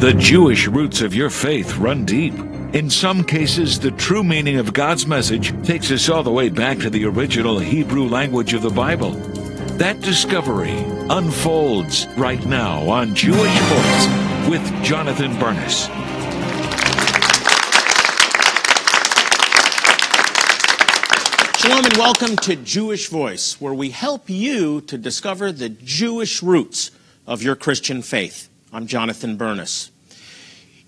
The Jewish roots of your faith run deep. In some cases, the true meaning of God's message takes us all the way back to the original Hebrew language of the Bible. That discovery unfolds right now on Jewish Voice with Jonathan Bernis. Shalom and welcome to Jewish Voice, where we help you to discover the Jewish roots of your Christian faith. I'm Jonathan Bernis.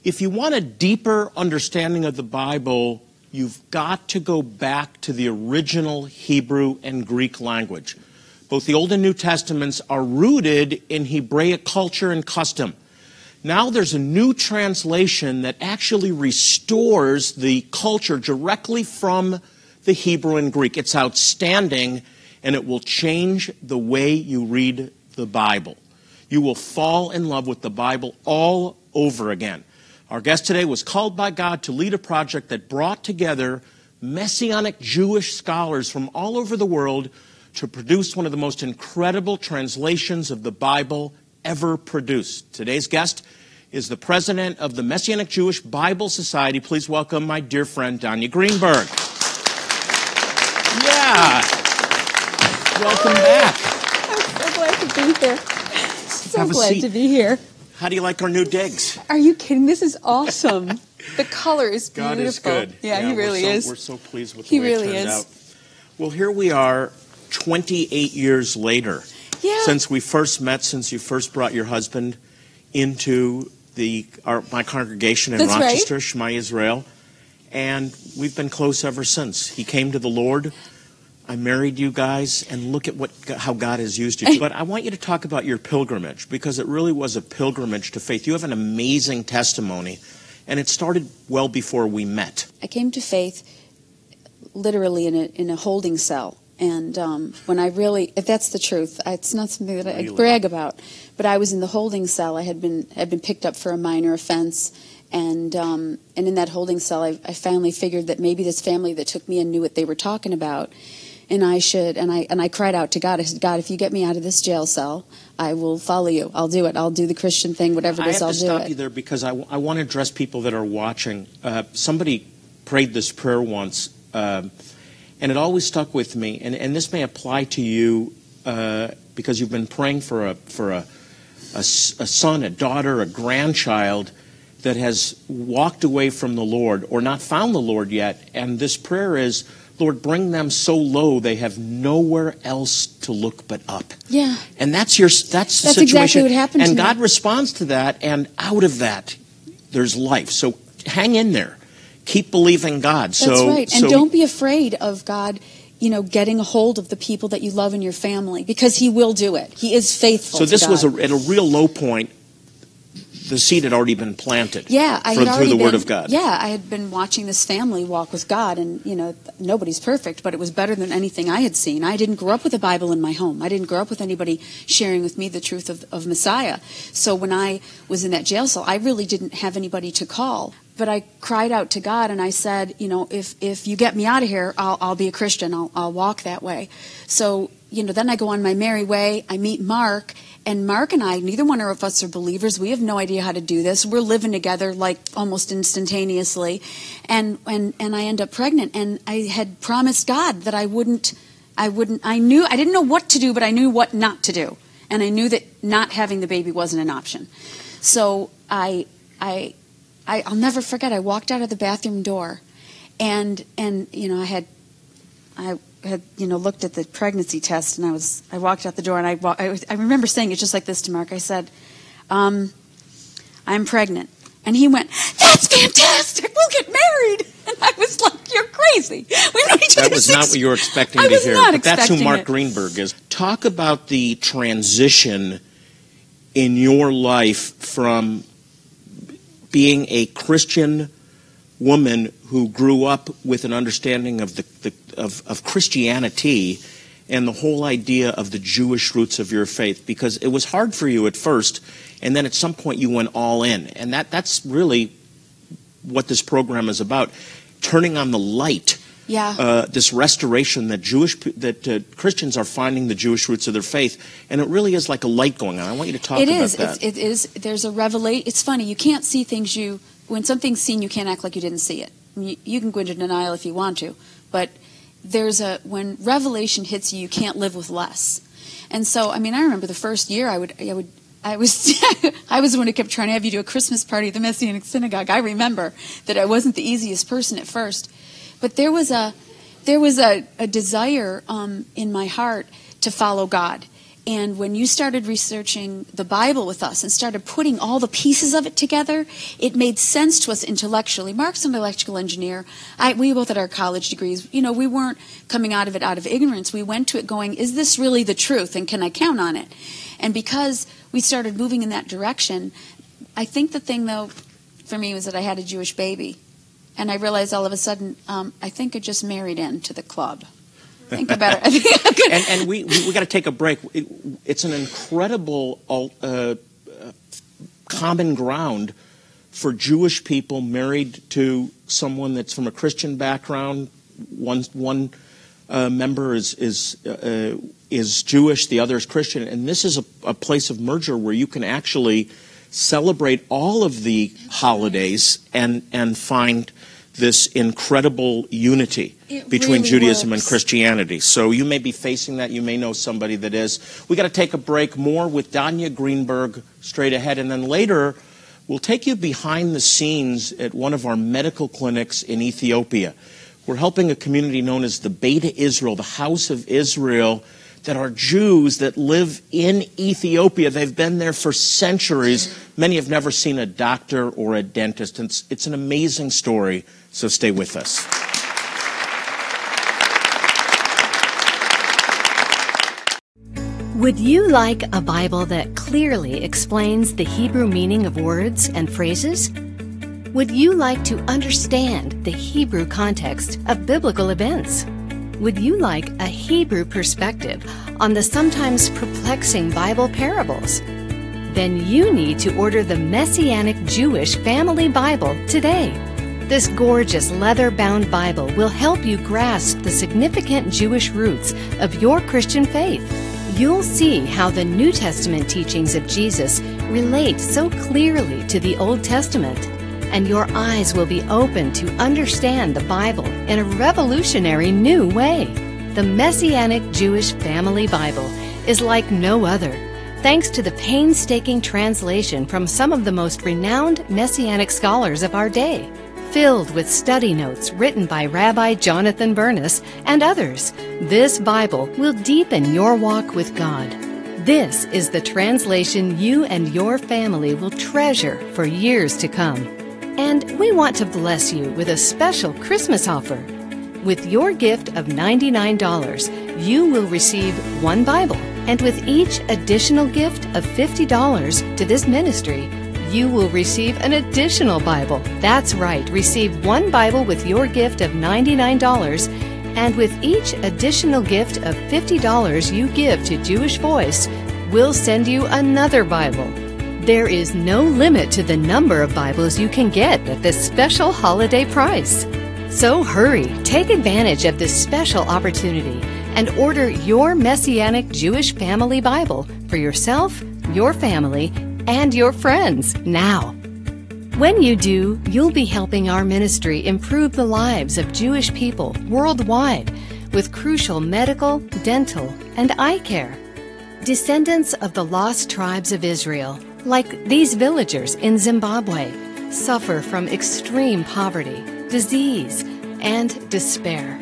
If you want a deeper understanding of the Bible, you've got to go back to the original Hebrew and Greek language. Both the Old and New Testaments are rooted in Hebraic culture and custom. Now there's a new translation that actually restores the culture directly from the Hebrew and Greek. It's outstanding and it will change the way you read the Bible. You will fall in love with the Bible all over again. Our guest today was called by God to lead a project that brought together Messianic Jewish scholars from all over the world to produce one of the most incredible translations of the Bible ever produced. Today's guest is the president of the Messianic Jewish Bible Society. Please welcome my dear friend, Danya Greenberg. Yeah. Welcome back. I'm so glad to be here. So Have glad seat. to be here. How do you like our new digs? Are you kidding? This is awesome. the color is beautiful. God is good. Yeah, he really so, is. We're so pleased with the He way really it turned is. out. Well, here we are, 28 years later, yeah. since we first met, since you first brought your husband into the our, my congregation in That's right. Rochester, Shema Israel, and we've been close ever since. He came to the Lord. I married you guys, and look at what how God has used you. But I want you to talk about your pilgrimage because it really was a pilgrimage to faith. You have an amazing testimony, and it started well before we met. I came to faith literally in a, in a holding cell. And um, when I really, if that's the truth, it's not something that I Really? brag about. But I was in the holding cell. I had been had been picked up for a minor offense, and um, and in that holding cell, I, I finally figured that maybe this family that took me in knew what they were talking about, and I should. And I and I cried out to God. I said, God, if you get me out of this jail cell, I will follow you. I'll do it. I'll do the Christian thing. Whatever it is. I have I'll to do stop it. you there because I, I want to address people that are watching. Uh, somebody prayed this prayer once, um, and it always stuck with me. And, and this may apply to you uh, because you've been praying for a for a, a a son, a daughter, a grandchild that has walked away from the Lord or not found the Lord yet. And this prayer is, Lord, bring them so low they have nowhere else to look but up. Yeah. And that's your that's the That's situation. exactly what happened to And me. God responds to that, and out of that, there's life. So hang in there. Keep believing God. That's so, right. And so don't be afraid of God, you know, getting a hold of the people that you love in your family because He will do it. He is faithful. So this was a, at a real low point. The seed had already been planted. yeah, I had through the been, Word of God. Yeah, I had been watching this family walk with God, and you know, nobody's perfect, but it was better than anything I had seen. I didn't grow up with a Bible in my home. I didn't grow up with anybody sharing with me the truth of, of Messiah. So when I was in that jail cell, I really didn't have anybody to call. But I cried out to God, and I said, you know, if if you get me out of here, I'll, I'll be a Christian. I'll, I'll walk that way. So you know, then I go on my merry way. I meet Mark, and Mark and I, neither one of us are believers. We have no idea how to do this. We're living together like almost instantaneously, and and and I end up pregnant. And I had promised God that I wouldn't, I wouldn't. I knew I didn't know what to do, but I knew what not to do, and I knew that not having the baby wasn't an option. So I I. I, I'll never forget. I walked out of the bathroom door, and and you know I had I had you know looked at the pregnancy test, and I was I walked out the door, and I wa- I, was- I remember saying it just like this to Mark. I said, um, "I'm pregnant," and he went, "That's fantastic. We'll get married." And I was like, "You're crazy. We've known each That was not what you were expecting I to was hear. not but that's who Mark it. Greenberg is. Talk about the transition in your life from being a Christian woman who grew up with an understanding of the, the of, of Christianity and the whole idea of the Jewish roots of your faith because it was hard for you at first and then at some point you went all in and that that's really what this program is about turning on the light Yeah. uh, this restoration that Jewish that uh, Christians are finding the Jewish roots of their faith, and it really is like a light going on. I want you to talk It about is. that. It's, it is. There's a revelation. It's funny. You can't see things you when something's seen. You can't act like you didn't see it. You, you can go into denial if you want to, but there's a when revelation hits you, you can't live with less. And so, I mean, I remember the first year I would I would. I was I was the one who kept trying to have you do a Christmas party at the Messianic Synagogue. I remember that I wasn't the easiest person at first, but there was a there was a, a desire um, in my heart to follow God. And when you started researching the Bible with us and started putting all the pieces of it together, it made sense to us intellectually. Mark's an electrical engineer. I, we both had our college degrees. You know, we weren't coming out of it out of ignorance. We went to it going, is this really the truth and can I count on it? And because we started moving in that direction, I think the thing, though, for me was that I had a Jewish baby. And I realized all of a sudden, um, I think I just married into the club. Think about it. And, and we we, we got to take a break. It, it's an incredible uh, common ground for Jewish people married to someone that's from a Christian background. One one uh, member is is uh, is Jewish, the other is Christian, and this is a, a place of merger where you can actually celebrate all of the holidays and and find this incredible unity It between really Judaism and. Christianity. So you may be facing that. You may know somebody that is. We got to take a break. More with Danya Greenberg straight ahead, and then later we'll take you behind the scenes at one of our medical clinics in Ethiopia. We're helping a community known as the Beta Israel, the House of Israel, that are Jews that live in Ethiopia. They've been there for centuries. Many have never seen a doctor or a dentist. It's, it's an amazing story, so stay with us. Would you like a Bible that clearly explains the Hebrew meaning of words and phrases? Would you like to understand the Hebrew context of biblical events? Would you like a Hebrew perspective on the sometimes perplexing Bible parables? Then you need to order the Messianic Jewish Family Bible today. This gorgeous leather bound Bible will help you grasp the significant Jewish roots of your Christian faith. You'll see how the New Testament teachings of Jesus relate so clearly to the Old Testament, and your eyes will be open to understand the Bible in a revolutionary new way. The Messianic Jewish Family Bible is like no other, thanks to the painstaking translation from some of the most renowned Messianic scholars of our day filled with study notes written by Rabbi Jonathan Bernis and others. This Bible will deepen your walk with God. This is the translation you and your family will treasure for years to come. And we want to bless you with a special Christmas offer. With your gift of $99, you will receive one Bible, and with each additional gift of $50 to this ministry, you will receive an additional Bible. That's right, receive one Bible with your gift of $99, and with each additional gift of $50 you give to Jewish Voice, we'll send you another Bible. There is no limit to the number of Bibles you can get at this special holiday price. So hurry, take advantage of this special opportunity and order your Messianic Jewish Family Bible for yourself, your family, and your friends now. When you do, you'll be helping our ministry improve the lives of Jewish people worldwide with crucial medical, dental, and eye care. Descendants of the lost tribes of Israel, like these villagers in Zimbabwe, suffer from extreme poverty, disease, and despair.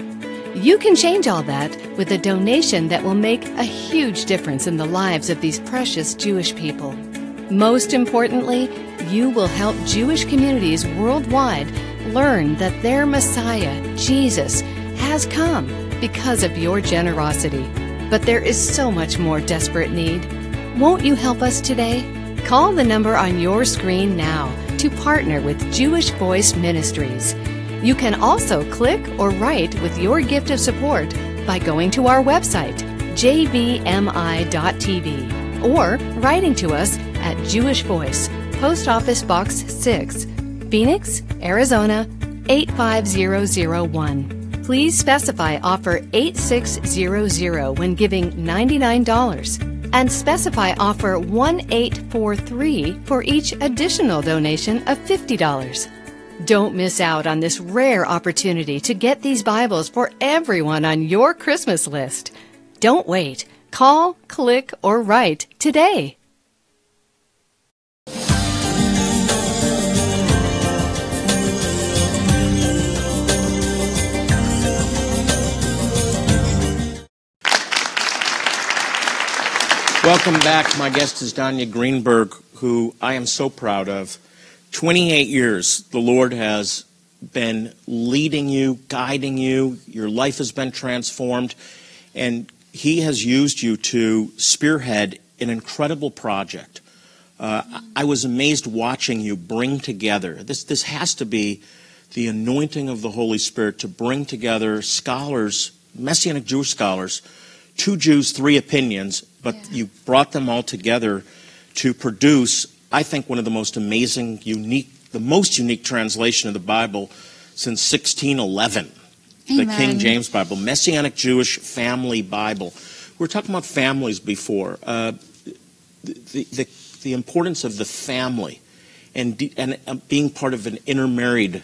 You can change all that with a donation that will make a huge difference in the lives of these precious Jewish people. Most importantly, you will help Jewish communities worldwide learn that their Messiah, Jesus, has come because of your generosity. But there is so much more desperate need. Won't you help us today? Call the number on your screen now to partner with Jewish Voice Ministries. You can also click or write with your gift of support by going to our website, jvmi.tv, or writing to us at Jewish Voice, Post Office Box 6, Phoenix, Arizona 85001. Please specify offer 8600 when giving $99 and specify offer 1843 for each additional donation of $50. Don't miss out on this rare opportunity to get these Bibles for everyone on your Christmas list. Don't wait. Call, click, or write today. Welcome back. My guest is Danya Greenberg, who I am so proud of. 28 years, the Lord has been leading you, guiding you. Your life has been transformed, and He has used you to spearhead an incredible project. Uh, I was amazed watching you bring together. This this has to be the anointing of the Holy Spirit to bring together scholars, Messianic Jewish scholars, two Jews, three opinions, but Yeah. you brought them all together to produce, I think, one of the most amazing, unique, the most unique translation of the Bible since 1611, the King James Bible, Messianic Jewish Family Bible. We were talking about families before. Uh, the, the, the importance of the family and, de- and uh, being part of an intermarried,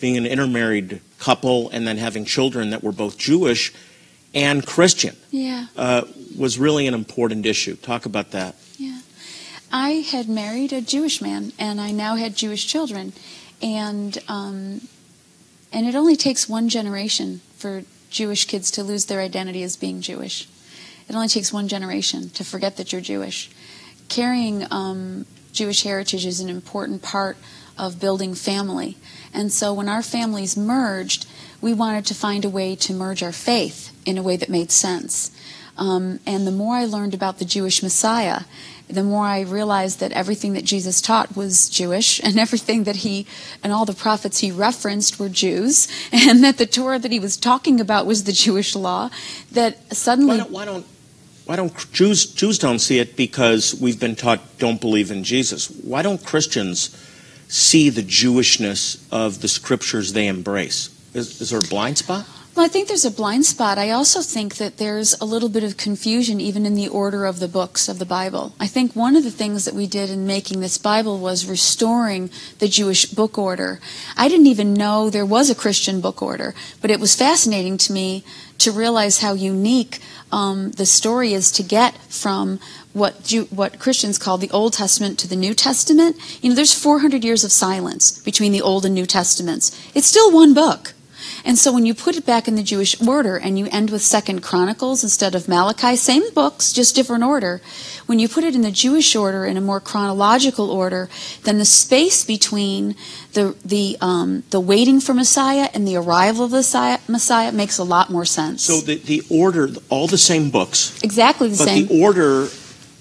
being an intermarried couple and then having children that were both Jewish and Christian Yeah. uh, was really an important issue. Talk about that. Yeah. I had married a Jewish man, and I now had Jewish children, and um, and it only takes one generation for Jewish kids to lose their identity as being Jewish. It only takes one generation to forget that you're Jewish. Carrying um, Jewish heritage is an important part of building family, and so when our families merged, we wanted to find a way to merge our faith in a way that made sense. Um, and the more I learned about the Jewish Messiah, the more I realized that everything that Jesus taught was Jewish, and everything that he and all the prophets he referenced were Jews, and that the Torah that he was talking about was the Jewish law. That Why suddenly, don't, why don't, why don't Jews, Jews don't see it because we've been taught don't believe in Jesus? Why don't Christians see the Jewishness of the scriptures they embrace? Is, is there a blind spot? Well, I think there's a blind spot. I also think that there's a little bit of confusion even in the order of the books of the Bible. I think one of the things that we did in making this Bible was restoring the Jewish book order. I didn't even know there was a Christian book order, but it was fascinating to me to realize how unique um, the story is to get from what Jew, what Christians call the Old Testament to the New Testament. You know, there's 400 years of silence between the Old and New Testaments. It's still one book. And so when you put it back in the Jewish order and you end with Second Chronicles instead of Malachi, same books, just different order. When you put it in the Jewish order in a more chronological order, then the space between the the um, the waiting for Messiah and the arrival of the Messiah, Messiah makes a lot more sense. So the, the order, all the same books, exactly the but same. the order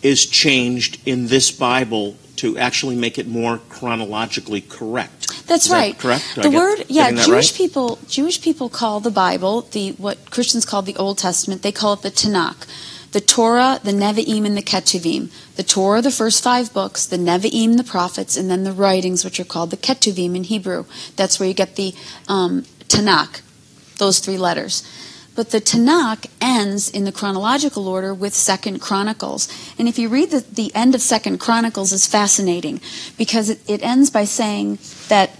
is changed in this Bible to actually make it more chronologically correct. That's Is that right. correct? Do The get- word, yeah, Jewish right? people, Jewish people call the Bible the what Christians call the Old Testament. They call it the Tanakh, the Torah, the Nevi'im, and the Ketuvim. The Torah, the first five books, the Nevi'im, the prophets, and then the writings, which are called the Ketuvim in Hebrew. That's where you get the um, Tanakh, those three letters. But the Tanakh ends in the chronological order with Second Chronicles. And if you read the, the end of Second Chronicles is fascinating because it, it ends by saying that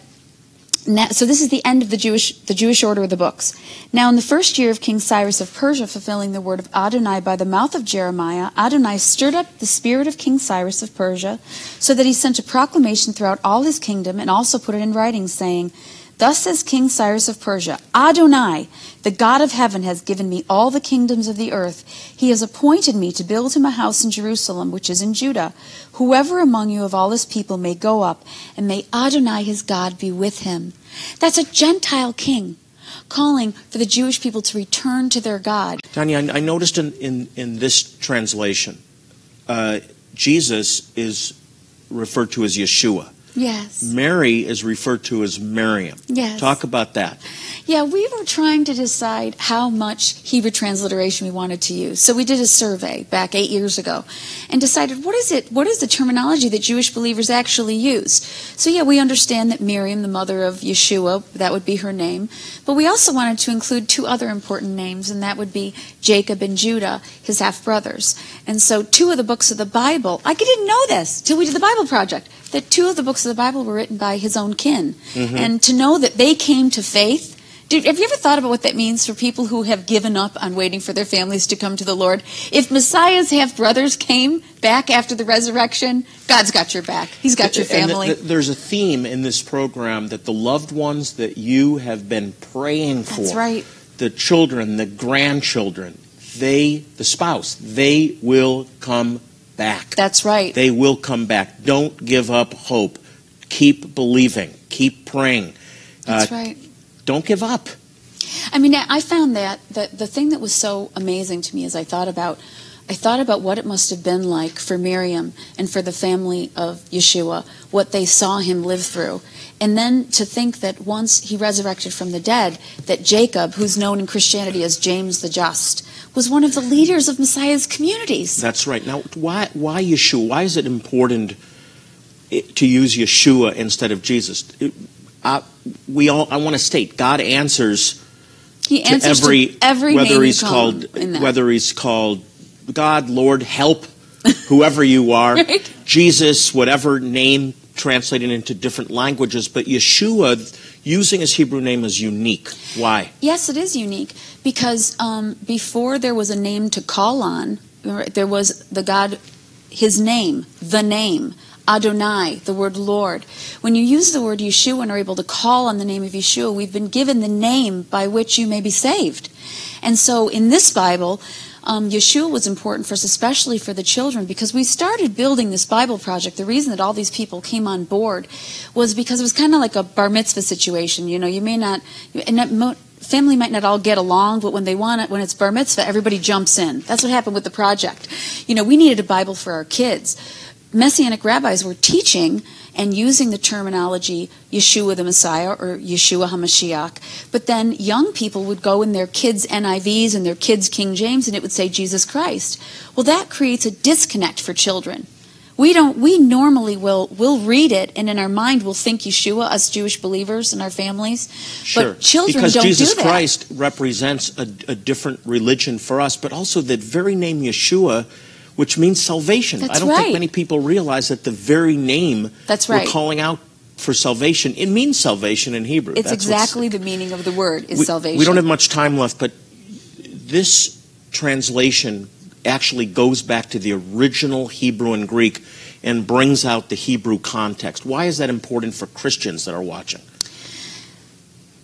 so this is the end of the Jewish the Jewish order of the books. Now, in the first year of King Cyrus of Persia, fulfilling the word of Adonai by the mouth of Jeremiah, Adonai stirred up the spirit of King Cyrus of Persia, so that he sent a proclamation throughout all his kingdom, and also put it in writing, saying, "Thus says King Cyrus of Persia: Adonai, the God of heaven, has given me all the kingdoms of the earth. He has appointed me to build him a house in Jerusalem, which is in Judah. Whoever among you of all his people may go up, and may Adonai his God be with him." That's a Gentile king calling for the Jewish people to return to their God. Danya, I, noticed in, in, in this translation, uh, Jesus is referred to as Yeshua. Yes. Mary is referred to as Miriam. Yes. Talk about that. Yeah, we were trying to decide how much Hebrew transliteration we wanted to use. So we did a survey back eight years ago and decided what is it, what is the terminology that Jewish believers actually use? So yeah, we understand that Miriam, the mother of Yeshua, that would be her name. But we also wanted to include two other important names, and that would be Jacob and Judah, his half brothers. And so two of the books of the Bible, I didn't know this till we did the Bible project, that two of the books of the Bible were written by his own kin. Mm-hmm. And to know that they came to faith Dude, have you ever thought about what that means for people who have given up on waiting for their families to come to the Lord? If Messiah's half brothers came back after the resurrection, God's got your back. He's got your And th- family. there's a theme in this program that the loved ones that you have been praying for, That's right. the children, the grandchildren, they, the spouse, they will come back. That's right. They will come back. Don't give up hope. Keep believing. Keep praying. That's Uh, right. Don't give up. I mean, I found that the, the thing that was so amazing to me as I thought about I thought about what it must have been like for Miriam and for the family of Yeshua, what they saw him live through. And then to think that once he resurrected from the dead, that Jacob, who's known in Christianity as James the Just, was one of the leaders of Messiah's communities. That's right. Now, why, why Yeshua? Why is it important to use Yeshua instead of Jesus? Uh, we all. I want to state God answers He to answers every, to every whether he's call called in that. whether he's called God, Lord, help, whoever you are, Right. Jesus, whatever name translated into different languages. But Yeshua, using his Hebrew name, is unique. Why? Yes, it is unique because um, before there was a name to call on, there was the God, His name, the name, Adonai, the word Lord. When you use the word Yeshua and are able to call on the name of Yeshua, we've been given the name by which you may be saved. And so in this Bible, um, Yeshua was important for us, especially for the children, because we started building this Bible project. The reason that all these people came on board was because it was kind of like a bar mitzvah situation. You know, you may not, and that mo- family might not all get along, but when they want it, when it's bar mitzvah, everybody jumps in. That's what happened with the project. You know, we needed a Bible for our kids. Messianic rabbis were teaching and using the terminology Yeshua the Messiah or Yeshua HaMashiach. But then young people would go in their kids' NIVs and their kids' King James and it would say Jesus Christ. Well, that creates a disconnect for children. We don't. We normally will will read it, and in our mind we'll think Yeshua, us Jewish believers and our families. Sure. But children because don't Jesus do that. Christ represents a, a different religion for us, but also the very name Yeshua, which means salvation. That's I don't right. think many people realize that the very name That's right. we're calling out for salvation, it means salvation in Hebrew. It's That's exactly the meaning of the word is we, salvation. We don't have much time left, but this translation actually goes back to the original Hebrew and Greek and brings out the Hebrew context. Why is that important for Christians that are watching?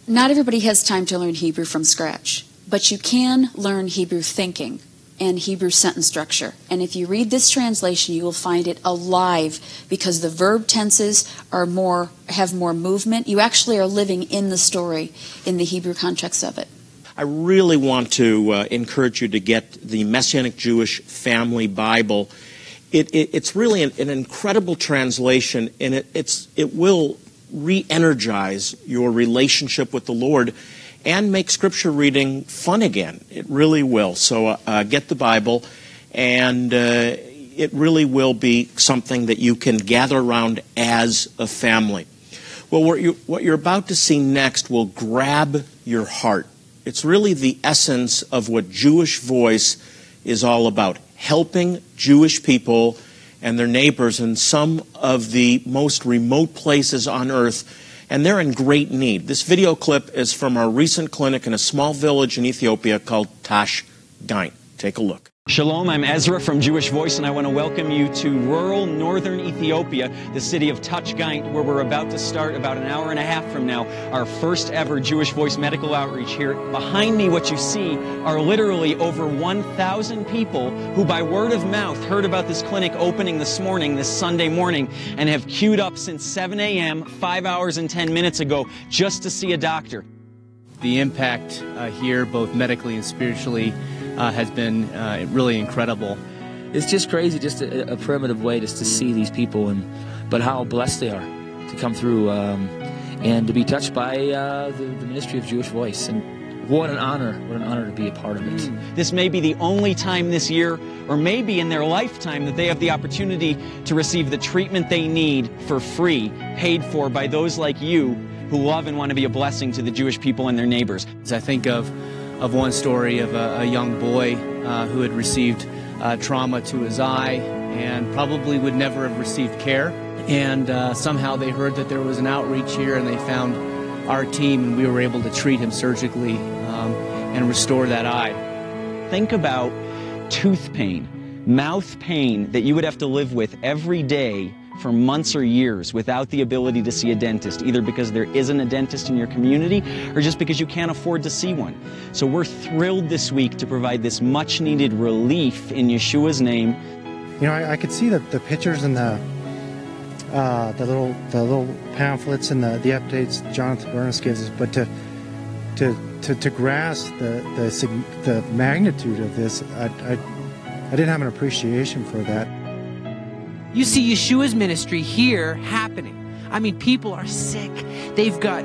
Not everybody has time to learn Hebrew from scratch, but you can learn Hebrew thinking and Hebrew sentence structure. And if you read this translation, you will find it alive because the verb tenses are more have more movement. You actually are living in the story in the Hebrew context of it. I really want to uh, encourage you to get the Messianic Jewish Family Bible. It, it, it's really an, an incredible translation, and it, it will re energize your relationship with the Lord and make Scripture reading fun again. It really will. So uh, uh, get the Bible, and uh, it really will be something that you can gather around as a family. Well, what, you, what you're about to see next will grab your heart. It's really the essence of what Jewish Voice is all about helping Jewish people and their neighbors in some of the most remote places on earth, and they're in great need. This video clip is from our recent clinic in a small village in Ethiopia called Tash Gaint. Take a look. Shalom, I'm Ezra from Jewish Voice, and I want to welcome you to rural northern Ethiopia, the city of Touchgaint, where we're about to start about an hour and a half from now our first ever Jewish Voice medical outreach here. Behind me, what you see are literally over 1,000 people who, by word of mouth, heard about this clinic opening this morning, this Sunday morning, and have queued up since 7 a.m., 5 hours and 10 minutes ago, just to see a doctor. the impact uh, here, both medically and spiritually, uh, has been uh, really incredible. It's just crazy, just a, a primitive way just to see these people and but how blessed they are to come through um, and to be touched by uh, the, the ministry of Jewish Voice. And what an honor, what an honor to be a part of it. This may be the only time this year, or maybe in their lifetime, that they have the opportunity to receive the treatment they need for free, paid for by those like you who love and want to be a blessing to the Jewish people and their neighbors. As I think of, of one story of a, a young boy uh, who had received uh, trauma to his eye and probably would never have received care. And uh, somehow they heard that there was an outreach here and they found our team and we were able to treat him surgically um, and restore that eye. Think about tooth pain, mouth pain that you would have to live with every day for months or years without the ability to see a dentist, either because there isn't a dentist in your community or just because you can't afford to see one. So we're thrilled this week to provide this much needed relief in Yeshua's name. You know, I, I could see the, the pictures and the uh, the little the little pamphlets and the, the updates Jonathan Bernis gives us, but to to to, to grasp the, the the magnitude of this, I, I I didn't have an appreciation for that. You see Yeshua's ministry here happening. I mean, people are sick. They've got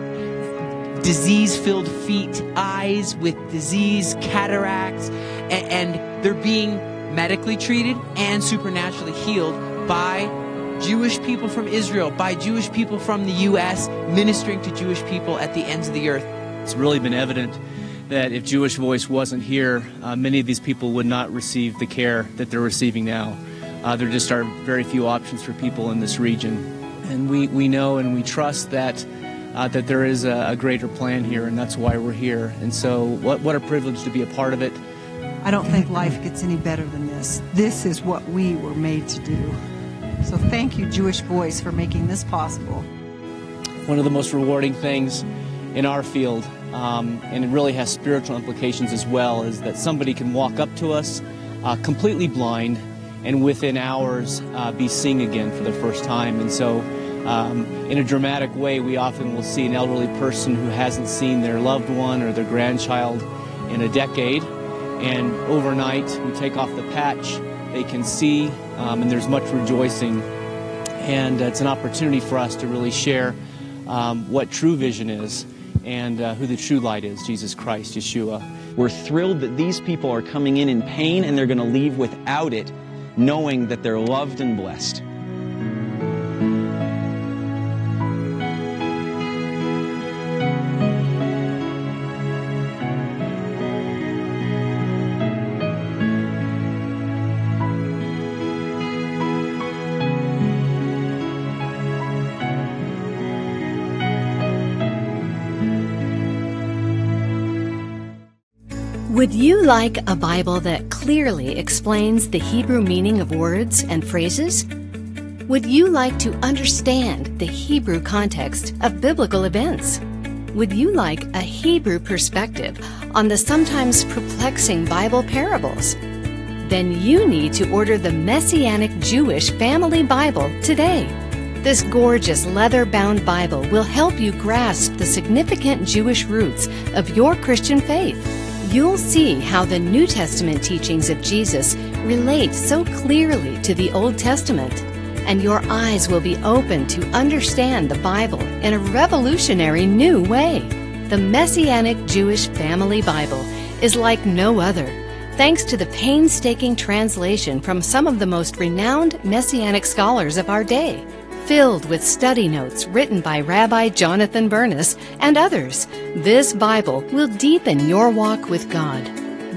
disease filled feet, eyes with disease, cataracts, and, they're being medically treated and supernaturally healed by Jewish people from Israel, by Jewish people from the U.S., ministering to Jewish people at the ends of the earth. It's really been evident that if Jewish Voice wasn't here, uh, many of these people would not receive the care that they're receiving now. Uh, there just are very few options for people in this region. And we, we know and we trust that, uh, that there is a, a, greater plan here, and that's why we're here. And so, what, what a privilege to be a part of it. I don't think life gets any better than this. This is what we were made to do. So, thank you, Jewish Voice, for making this possible. One of the most rewarding things in our field, um, and it really has spiritual implications as well, is that somebody can walk up to us uh, completely blind and within hours uh, be seeing again for the first time. And so, um, in a dramatic way, we often will see an elderly person who hasn't seen their loved one or their grandchild in a decade. And overnight, we take off the patch, they can see, um, and there's much rejoicing. And it's an opportunity for us to really share um, what true vision is and uh, who the true light is Jesus Christ, Yeshua. We're thrilled that these people are coming in in pain and they're going to leave without it knowing that they're loved and blessed. Would you like a Bible that clearly explains the Hebrew meaning of words and phrases? Would you like to understand the Hebrew context of biblical events? Would you like a Hebrew perspective on the sometimes perplexing Bible parables? Then you need to order the Messianic Jewish Family Bible today. This gorgeous leather bound Bible will help you grasp the significant Jewish roots of your Christian faith. You'll see how the New Testament teachings of Jesus relate so clearly to the Old Testament, and your eyes will be open to understand the Bible in a revolutionary new way. The Messianic Jewish Family Bible is like no other, thanks to the painstaking translation from some of the most renowned Messianic scholars of our day filled with study notes written by Rabbi Jonathan Bernis and others. This Bible will deepen your walk with God.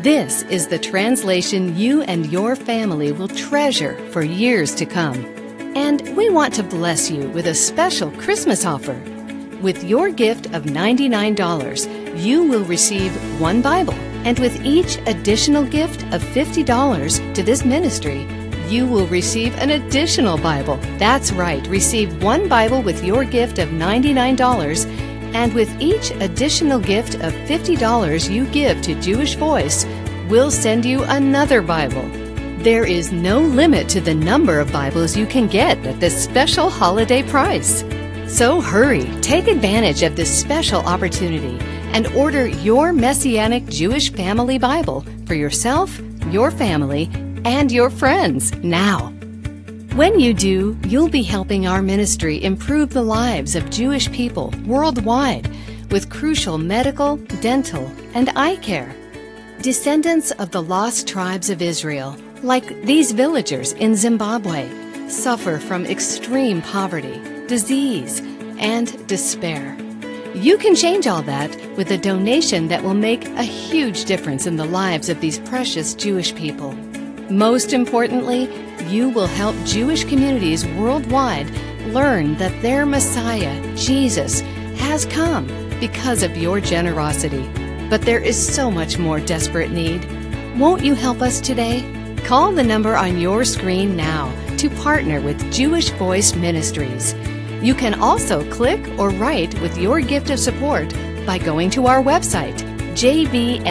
This is the translation you and your family will treasure for years to come. And we want to bless you with a special Christmas offer. With your gift of $99, you will receive one Bible, and with each additional gift of $50 to this ministry, you will receive an additional Bible. That's right, receive one Bible with your gift of $99, and with each additional gift of $50 you give to Jewish Voice, we'll send you another Bible. There is no limit to the number of Bibles you can get at this special holiday price. So hurry, take advantage of this special opportunity and order your Messianic Jewish Family Bible for yourself, your family, and your friends now. When you do, you'll be helping our ministry improve the lives of Jewish people worldwide with crucial medical, dental, and eye care. Descendants of the lost tribes of Israel, like these villagers in Zimbabwe, suffer from extreme poverty, disease, and despair. You can change all that with a donation that will make a huge difference in the lives of these precious Jewish people. Most importantly, you will help Jewish communities worldwide learn that their Messiah, Jesus, has come because of your generosity. But there is so much more desperate need. Won't you help us today? Call the number on your screen now to partner with Jewish Voice Ministries. You can also click or write with your gift of support by going to our website, jvmi.tv,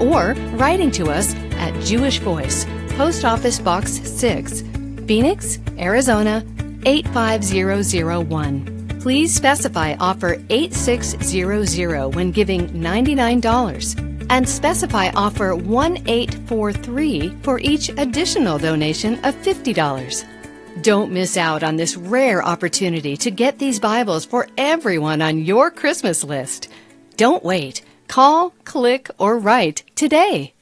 or writing to us at Jewish Voice, Post Office Box 6, Phoenix, Arizona 85001. Please specify offer 8600 when giving $99 and specify offer 1843 for each additional donation of $50. Don't miss out on this rare opportunity to get these Bibles for everyone on your Christmas list. Don't wait. Call, click, or write today.